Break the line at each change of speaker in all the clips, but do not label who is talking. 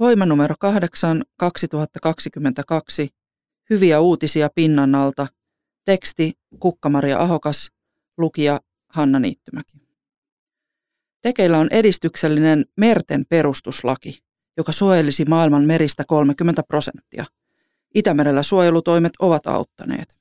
Voima numero 8 2022. Hyviä uutisia pinnan alta. Teksti Kukkamaria Ahokas. Lukija Hanna Niittymäki. Tekeillä on edistyksellinen merten perustuslaki, joka suojelisi maailman meristä 30 prosenttia. Itämerellä suojelutoimet ovat auttaneet.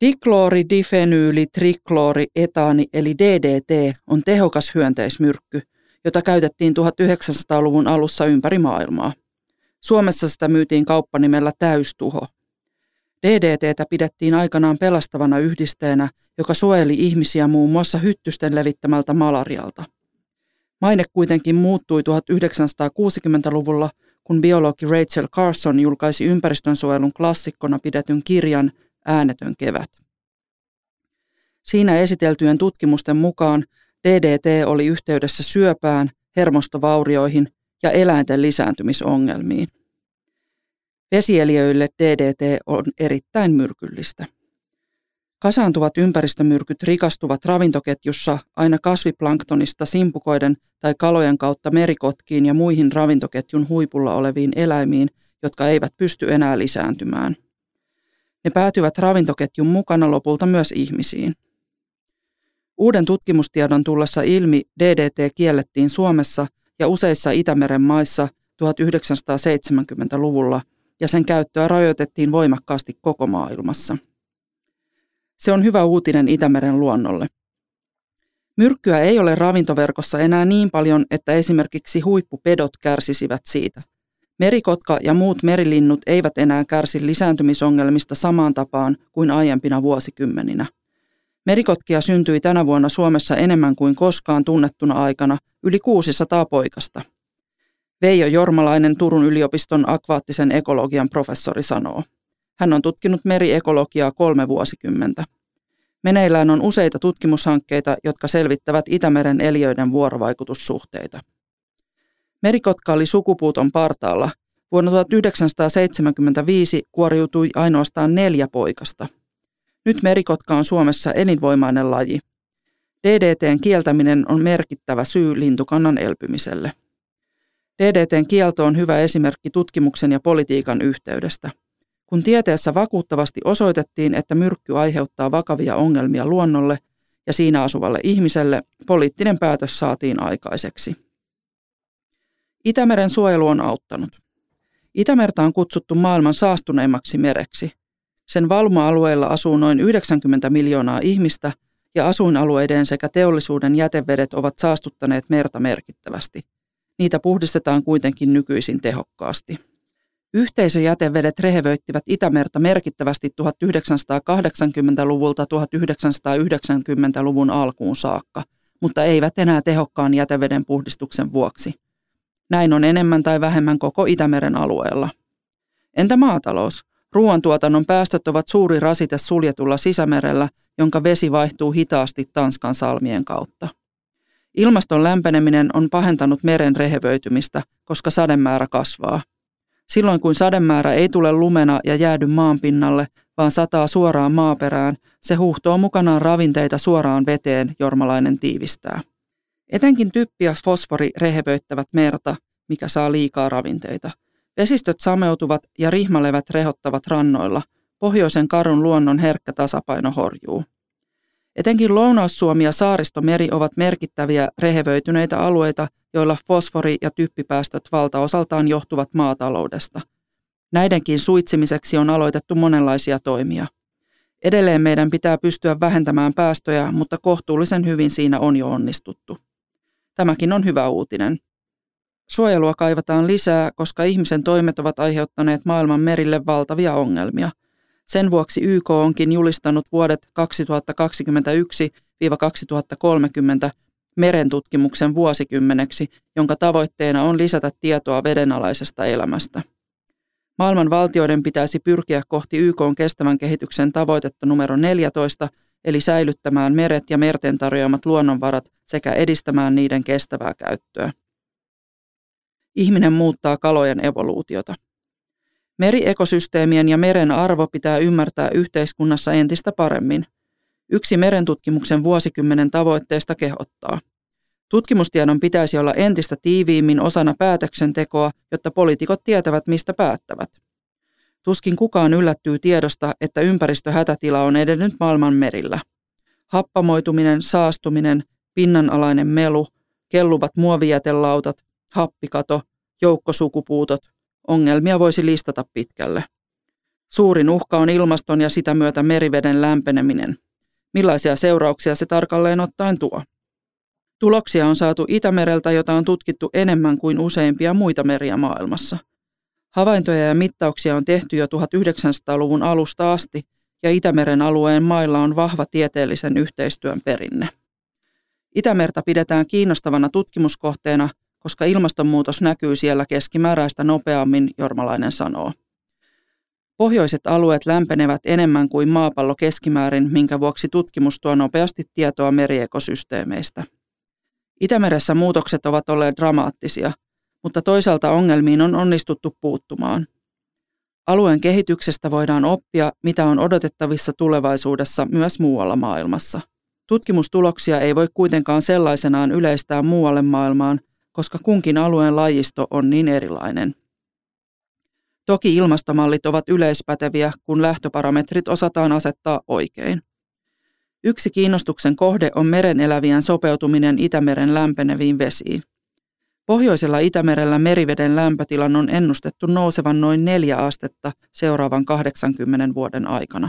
Dikloori, difenyyli, trikloori, etaani eli DDT on tehokas hyönteismyrkky, jota käytettiin 1900-luvun alussa ympäri maailmaa. Suomessa sitä myytiin kauppanimellä täystuho. DDTtä pidettiin aikanaan pelastavana yhdisteenä, joka suojeli ihmisiä muun muassa hyttysten levittämältä malarialta. Maine kuitenkin muuttui 1960-luvulla, kun biologi Rachel Carson julkaisi ympäristönsuojelun klassikkona pidetyn kirjan Äänetön kevät. Siinä esiteltyjen tutkimusten mukaan DDT oli yhteydessä syöpään, hermostovaurioihin ja eläinten lisääntymisongelmiin. Vesieliöille DDT on erittäin myrkyllistä. Kasaantuvat ympäristömyrkyt rikastuvat ravintoketjussa aina kasviplanktonista simpukoiden tai kalojen kautta merikotkiin ja muihin ravintoketjun huipulla oleviin eläimiin, jotka eivät pysty enää lisääntymään. Ne päätyvät ravintoketjun mukana lopulta myös ihmisiin. Uuden tutkimustiedon tullessa ilmi DDT kiellettiin Suomessa ja useissa Itämeren maissa 1970-luvulla ja sen käyttöä rajoitettiin voimakkaasti koko maailmassa. Se on hyvä uutinen Itämeren luonnolle. Myrkkyä ei ole ravintoverkossa enää niin paljon, että esimerkiksi huippupedot kärsisivät siitä. Merikotka ja muut merilinnut eivät enää kärsi lisääntymisongelmista samaan tapaan kuin aiempina vuosikymmeninä. Merikotkia syntyi tänä vuonna Suomessa enemmän kuin koskaan tunnettuna aikana, yli 600 poikasta. Veijo Jormalainen Turun yliopiston akvaattisen ekologian professori sanoo. Hän on tutkinut meriekologiaa kolme vuosikymmentä. Meneillään on useita tutkimushankkeita, jotka selvittävät Itämeren eliöiden vuorovaikutussuhteita. Merikotka oli sukupuuton partaalla. Vuonna 1975 kuoriutui ainoastaan neljä poikasta – nyt merikotka on Suomessa elinvoimainen laji. DDTn kieltäminen on merkittävä syy lintukannan elpymiselle. DDTn kielto on hyvä esimerkki tutkimuksen ja politiikan yhteydestä. Kun tieteessä vakuuttavasti osoitettiin, että myrkky aiheuttaa vakavia ongelmia luonnolle ja siinä asuvalle ihmiselle, poliittinen päätös saatiin aikaiseksi. Itämeren suojelu on auttanut. Itämerta on kutsuttu maailman saastuneimmaksi mereksi. Sen valuma-alueella asuu noin 90 miljoonaa ihmistä ja asuinalueiden sekä teollisuuden jätevedet ovat saastuttaneet merta merkittävästi. Niitä puhdistetaan kuitenkin nykyisin tehokkaasti. Yhteisöjätevedet rehevöittivät Itämerta merkittävästi 1980-luvulta 1990-luvun alkuun saakka, mutta eivät enää tehokkaan jäteveden puhdistuksen vuoksi. Näin on enemmän tai vähemmän koko Itämeren alueella. Entä maatalous? Ruoantuotannon päästöt ovat suuri rasite suljetulla sisämerellä, jonka vesi vaihtuu hitaasti Tanskan salmien kautta. Ilmaston lämpeneminen on pahentanut meren rehevöitymistä, koska sademäärä kasvaa. Silloin kun sademäärä ei tule lumena ja jäädy maanpinnalle, vaan sataa suoraan maaperään, se huuhtoo mukanaan ravinteita suoraan veteen, jormalainen tiivistää. Etenkin typpi ja fosfori rehevöittävät merta, mikä saa liikaa ravinteita – Vesistöt sameutuvat ja rihmalevät rehottavat rannoilla. Pohjoisen karun luonnon herkkä tasapaino horjuu. Etenkin Lounais-Suomi ja Saaristomeri ovat merkittäviä rehevöityneitä alueita, joilla fosfori- ja typpipäästöt valtaosaltaan johtuvat maataloudesta. Näidenkin suitsimiseksi on aloitettu monenlaisia toimia. Edelleen meidän pitää pystyä vähentämään päästöjä, mutta kohtuullisen hyvin siinä on jo onnistuttu. Tämäkin on hyvä uutinen. Suojelua kaivataan lisää, koska ihmisen toimet ovat aiheuttaneet maailman merille valtavia ongelmia. Sen vuoksi YK onkin julistanut vuodet 2021-2030 merentutkimuksen vuosikymmeneksi, jonka tavoitteena on lisätä tietoa vedenalaisesta elämästä. Maailman valtioiden pitäisi pyrkiä kohti YK kestävän kehityksen tavoitetta numero 14, eli säilyttämään meret ja merten tarjoamat luonnonvarat sekä edistämään niiden kestävää käyttöä. Ihminen muuttaa kalojen evoluutiota. Meriekosysteemien ja meren arvo pitää ymmärtää yhteiskunnassa entistä paremmin. Yksi merentutkimuksen vuosikymmenen tavoitteesta kehottaa. Tutkimustiedon pitäisi olla entistä tiiviimmin osana päätöksentekoa, jotta poliitikot tietävät, mistä päättävät. Tuskin kukaan yllättyy tiedosta, että ympäristöhätätila on edennyt maailman merillä. Happamoituminen, saastuminen, pinnanalainen melu, kelluvat muovijätelautat, happikato, joukkosukupuutot, ongelmia voisi listata pitkälle. Suurin uhka on ilmaston ja sitä myötä meriveden lämpeneminen. Millaisia seurauksia se tarkalleen ottaen tuo? Tuloksia on saatu Itämereltä, jota on tutkittu enemmän kuin useimpia muita meriä maailmassa. Havaintoja ja mittauksia on tehty jo 1900-luvun alusta asti, ja Itämeren alueen mailla on vahva tieteellisen yhteistyön perinne. Itämerta pidetään kiinnostavana tutkimuskohteena, koska ilmastonmuutos näkyy siellä keskimääräistä nopeammin, Jormalainen sanoo. Pohjoiset alueet lämpenevät enemmän kuin maapallo keskimäärin, minkä vuoksi tutkimus tuo nopeasti tietoa meriekosysteemeistä. Itämeressä muutokset ovat olleet dramaattisia, mutta toisaalta ongelmiin on onnistuttu puuttumaan. Alueen kehityksestä voidaan oppia, mitä on odotettavissa tulevaisuudessa myös muualla maailmassa. Tutkimustuloksia ei voi kuitenkaan sellaisenaan yleistää muualle maailmaan, koska kunkin alueen lajisto on niin erilainen. Toki ilmastomallit ovat yleispäteviä, kun lähtöparametrit osataan asettaa oikein. Yksi kiinnostuksen kohde on meren elävien sopeutuminen Itämeren lämpeneviin vesiin. Pohjoisella Itämerellä meriveden lämpötilan on ennustettu nousevan noin neljä astetta seuraavan 80 vuoden aikana.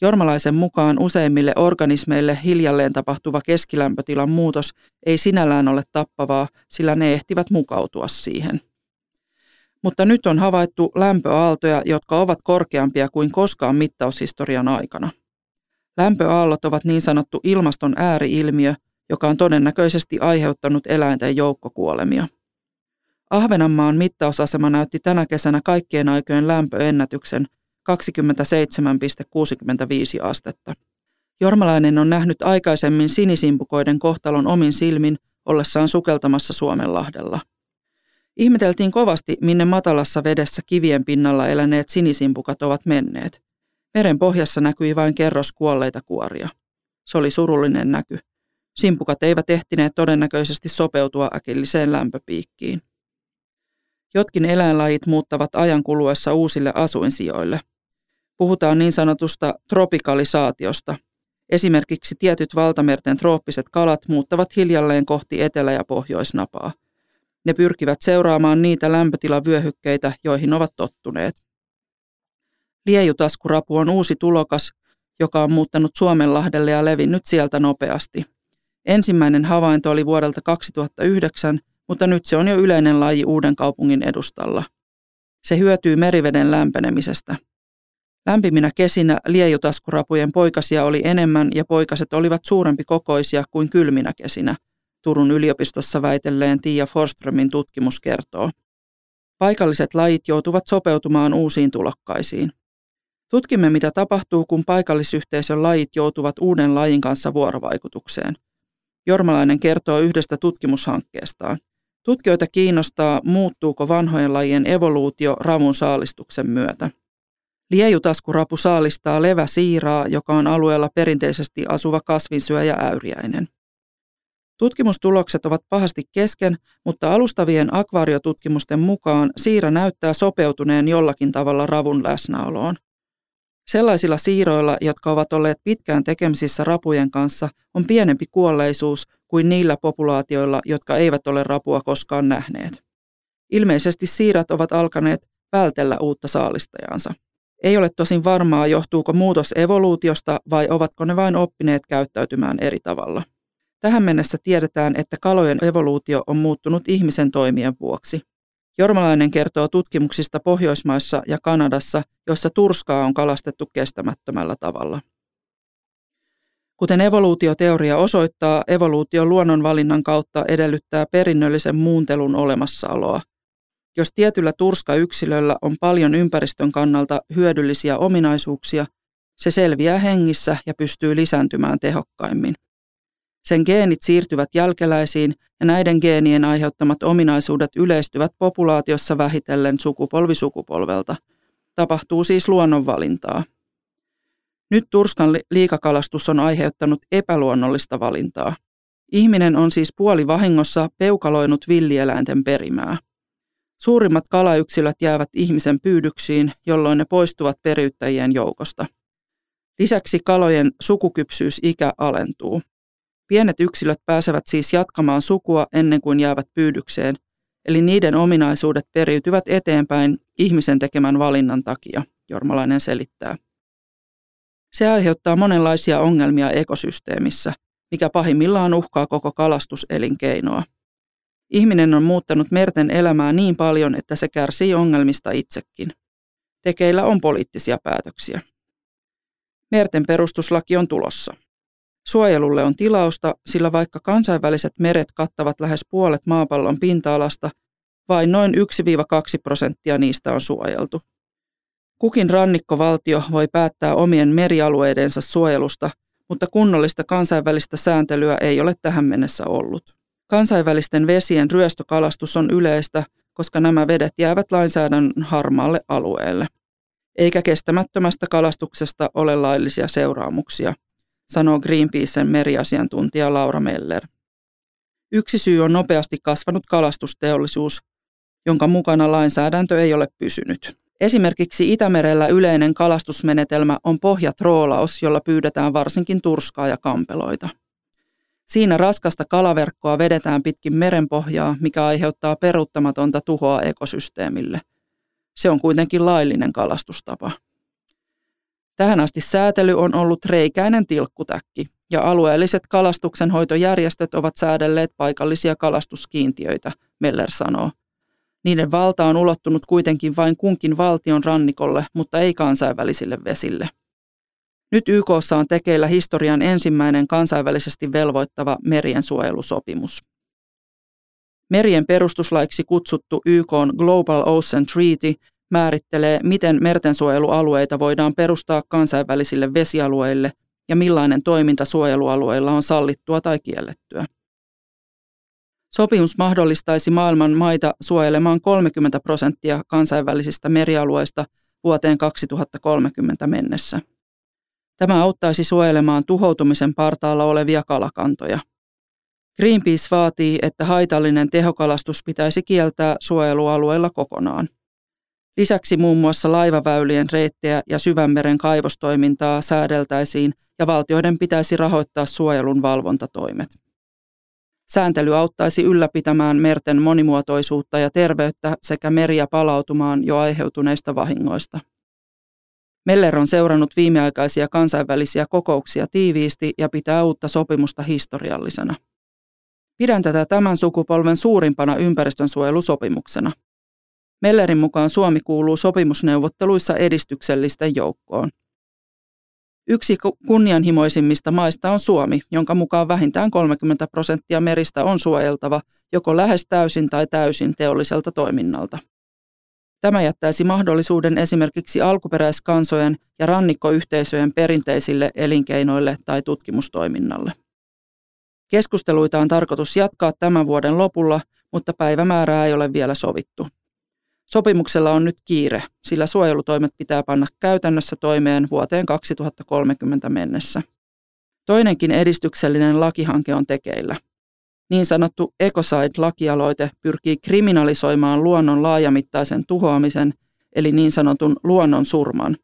Jormalaisen mukaan useimmille organismeille hiljalleen tapahtuva keskilämpötilan muutos ei sinällään ole tappavaa, sillä ne ehtivät mukautua siihen. Mutta nyt on havaittu lämpöaaltoja, jotka ovat korkeampia kuin koskaan mittaushistorian aikana. Lämpöaallot ovat niin sanottu ilmaston ääriilmiö, joka on todennäköisesti aiheuttanut eläinten joukkokuolemia. Ahvenanmaan mittausasema näytti tänä kesänä kaikkien aikojen lämpöennätyksen 27,65 astetta. Jormalainen on nähnyt aikaisemmin sinisimpukoiden kohtalon omin silmin ollessaan sukeltamassa Suomenlahdella. Ihmeteltiin kovasti, minne matalassa vedessä kivien pinnalla eläneet sinisimpukat ovat menneet. Meren pohjassa näkyi vain kerros kuolleita kuoria. Se oli surullinen näky. Simpukat eivät ehtineet todennäköisesti sopeutua äkilliseen lämpöpiikkiin. Jotkin eläinlajit muuttavat ajan kuluessa uusille asuinsijoille. Puhutaan niin sanotusta tropikalisaatiosta. Esimerkiksi tietyt valtamerten trooppiset kalat muuttavat hiljalleen kohti etelä- ja pohjoisnapaa. Ne pyrkivät seuraamaan niitä lämpötilavyöhykkeitä, joihin ovat tottuneet. Liejutaskurapu on uusi tulokas, joka on muuttanut Suomenlahdelle ja levinnyt sieltä nopeasti. Ensimmäinen havainto oli vuodelta 2009, mutta nyt se on jo yleinen laji uuden kaupungin edustalla. Se hyötyy meriveden lämpenemisestä. Lämpiminä kesinä liejutaskurapujen poikasia oli enemmän ja poikaset olivat suurempi kokoisia kuin kylminä kesinä, Turun yliopistossa väitelleen Tiia Forströmin tutkimus kertoo. Paikalliset lajit joutuvat sopeutumaan uusiin tulokkaisiin. Tutkimme, mitä tapahtuu, kun paikallisyhteisön lajit joutuvat uuden lajin kanssa vuorovaikutukseen. Jormalainen kertoo yhdestä tutkimushankkeestaan. Tutkijoita kiinnostaa, muuttuuko vanhojen lajien evoluutio ravun saalistuksen myötä. Liejutaskurapu saalistaa leväsiiraa, joka on alueella perinteisesti asuva kasvinsyöjä äyriäinen. Tutkimustulokset ovat pahasti kesken, mutta alustavien akvaariotutkimusten mukaan siira näyttää sopeutuneen jollakin tavalla ravun läsnäoloon. Sellaisilla siiroilla, jotka ovat olleet pitkään tekemisissä rapujen kanssa, on pienempi kuolleisuus kuin niillä populaatioilla, jotka eivät ole rapua koskaan nähneet. Ilmeisesti siirat ovat alkaneet vältellä uutta saalistajansa. Ei ole tosin varmaa, johtuuko muutos evoluutiosta vai ovatko ne vain oppineet käyttäytymään eri tavalla. Tähän mennessä tiedetään, että kalojen evoluutio on muuttunut ihmisen toimien vuoksi. Jormalainen kertoo tutkimuksista Pohjoismaissa ja Kanadassa, joissa turskaa on kalastettu kestämättömällä tavalla. Kuten evoluutioteoria osoittaa, evoluutio luonnonvalinnan kautta edellyttää perinnöllisen muuntelun olemassaoloa. Jos tietyllä turskayksilöllä on paljon ympäristön kannalta hyödyllisiä ominaisuuksia, se selviää hengissä ja pystyy lisääntymään tehokkaimmin. Sen geenit siirtyvät jälkeläisiin ja näiden geenien aiheuttamat ominaisuudet yleistyvät populaatiossa vähitellen sukupolvi sukupolvelta. Tapahtuu siis luonnonvalintaa. Nyt turskan liikakalastus on aiheuttanut epäluonnollista valintaa. Ihminen on siis puoli vahingossa peukaloinut villieläinten perimää. Suurimmat kalayksilöt jäävät ihmisen pyydyksiin, jolloin ne poistuvat periyttäjien joukosta. Lisäksi kalojen sukukypsyysikä alentuu. Pienet yksilöt pääsevät siis jatkamaan sukua ennen kuin jäävät pyydykseen, eli niiden ominaisuudet periytyvät eteenpäin ihmisen tekemän valinnan takia, Jormalainen selittää. Se aiheuttaa monenlaisia ongelmia ekosysteemissä, mikä pahimmillaan uhkaa koko kalastuselinkeinoa. Ihminen on muuttanut merten elämää niin paljon, että se kärsii ongelmista itsekin. Tekeillä on poliittisia päätöksiä. Merten perustuslaki on tulossa. Suojelulle on tilausta, sillä vaikka kansainväliset meret kattavat lähes puolet maapallon pinta-alasta, vain noin 1-2 prosenttia niistä on suojeltu. Kukin rannikkovaltio voi päättää omien merialueidensa suojelusta, mutta kunnollista kansainvälistä sääntelyä ei ole tähän mennessä ollut. Kansainvälisten vesien ryöstökalastus on yleistä, koska nämä vedet jäävät lainsäädännön harmaalle alueelle. Eikä kestämättömästä kalastuksesta ole laillisia seuraamuksia, sanoo Greenpeacen meriasiantuntija Laura Meller. Yksi syy on nopeasti kasvanut kalastusteollisuus, jonka mukana lainsäädäntö ei ole pysynyt. Esimerkiksi Itämerellä yleinen kalastusmenetelmä on pohjatroolaus, jolla pyydetään varsinkin turskaa ja kampeloita. Siinä raskasta kalaverkkoa vedetään pitkin merenpohjaa, mikä aiheuttaa peruuttamatonta tuhoa ekosysteemille. Se on kuitenkin laillinen kalastustapa. Tähän asti säätely on ollut reikäinen tilkkutäkki, ja alueelliset kalastuksenhoitojärjestöt ovat säädelleet paikallisia kalastuskiintiöitä, Meller sanoo. Niiden valta on ulottunut kuitenkin vain kunkin valtion rannikolle, mutta ei kansainvälisille vesille. Nyt YKssa on tekeillä historian ensimmäinen kansainvälisesti velvoittava merien suojelusopimus. Merien perustuslaiksi kutsuttu YK Global Ocean Treaty määrittelee, miten mertensuojelualueita voidaan perustaa kansainvälisille vesialueille ja millainen toiminta suojelualueilla on sallittua tai kiellettyä. Sopimus mahdollistaisi maailman maita suojelemaan 30 prosenttia kansainvälisistä merialueista vuoteen 2030 mennessä. Tämä auttaisi suojelemaan tuhoutumisen partaalla olevia kalakantoja. Greenpeace vaatii, että haitallinen tehokalastus pitäisi kieltää suojelualueella kokonaan. Lisäksi muun muassa laivaväylien reittejä ja syvänmeren kaivostoimintaa säädeltäisiin ja valtioiden pitäisi rahoittaa suojelun valvontatoimet. Sääntely auttaisi ylläpitämään merten monimuotoisuutta ja terveyttä sekä meriä palautumaan jo aiheutuneista vahingoista. Meller on seurannut viimeaikaisia kansainvälisiä kokouksia tiiviisti ja pitää uutta sopimusta historiallisena. Pidän tätä tämän sukupolven suurimpana ympäristönsuojelusopimuksena. Mellerin mukaan Suomi kuuluu sopimusneuvotteluissa edistyksellisten joukkoon. Yksi kunnianhimoisimmista maista on Suomi, jonka mukaan vähintään 30 prosenttia meristä on suojeltava joko lähes täysin tai täysin teolliselta toiminnalta. Tämä jättäisi mahdollisuuden esimerkiksi alkuperäiskansojen ja rannikkoyhteisöjen perinteisille elinkeinoille tai tutkimustoiminnalle. Keskusteluita on tarkoitus jatkaa tämän vuoden lopulla, mutta päivämäärää ei ole vielä sovittu. Sopimuksella on nyt kiire, sillä suojelutoimet pitää panna käytännössä toimeen vuoteen 2030 mennessä. Toinenkin edistyksellinen lakihanke on tekeillä. Niin sanottu Ecocide-lakialoite pyrkii kriminalisoimaan luonnon laajamittaisen tuhoamisen, eli niin sanotun luonnon surman.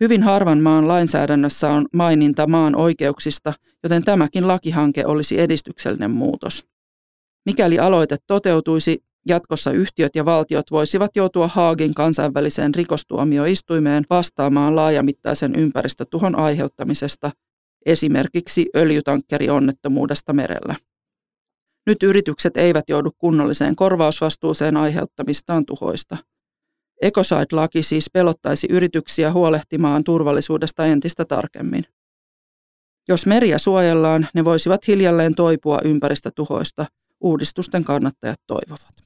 Hyvin harvan maan lainsäädännössä on maininta maan oikeuksista, joten tämäkin lakihanke olisi edistyksellinen muutos. Mikäli aloite toteutuisi, Jatkossa yhtiöt ja valtiot voisivat joutua Haagin kansainväliseen rikostuomioistuimeen vastaamaan laajamittaisen ympäristötuhon aiheuttamisesta, esimerkiksi öljytankkerionnettomuudesta merellä. Nyt yritykset eivät joudu kunnolliseen korvausvastuuseen aiheuttamistaan tuhoista. Ecoside-laki siis pelottaisi yrityksiä huolehtimaan turvallisuudesta entistä tarkemmin. Jos meriä suojellaan, ne voisivat hiljalleen toipua ympäristötuhoista, uudistusten kannattajat toivovat.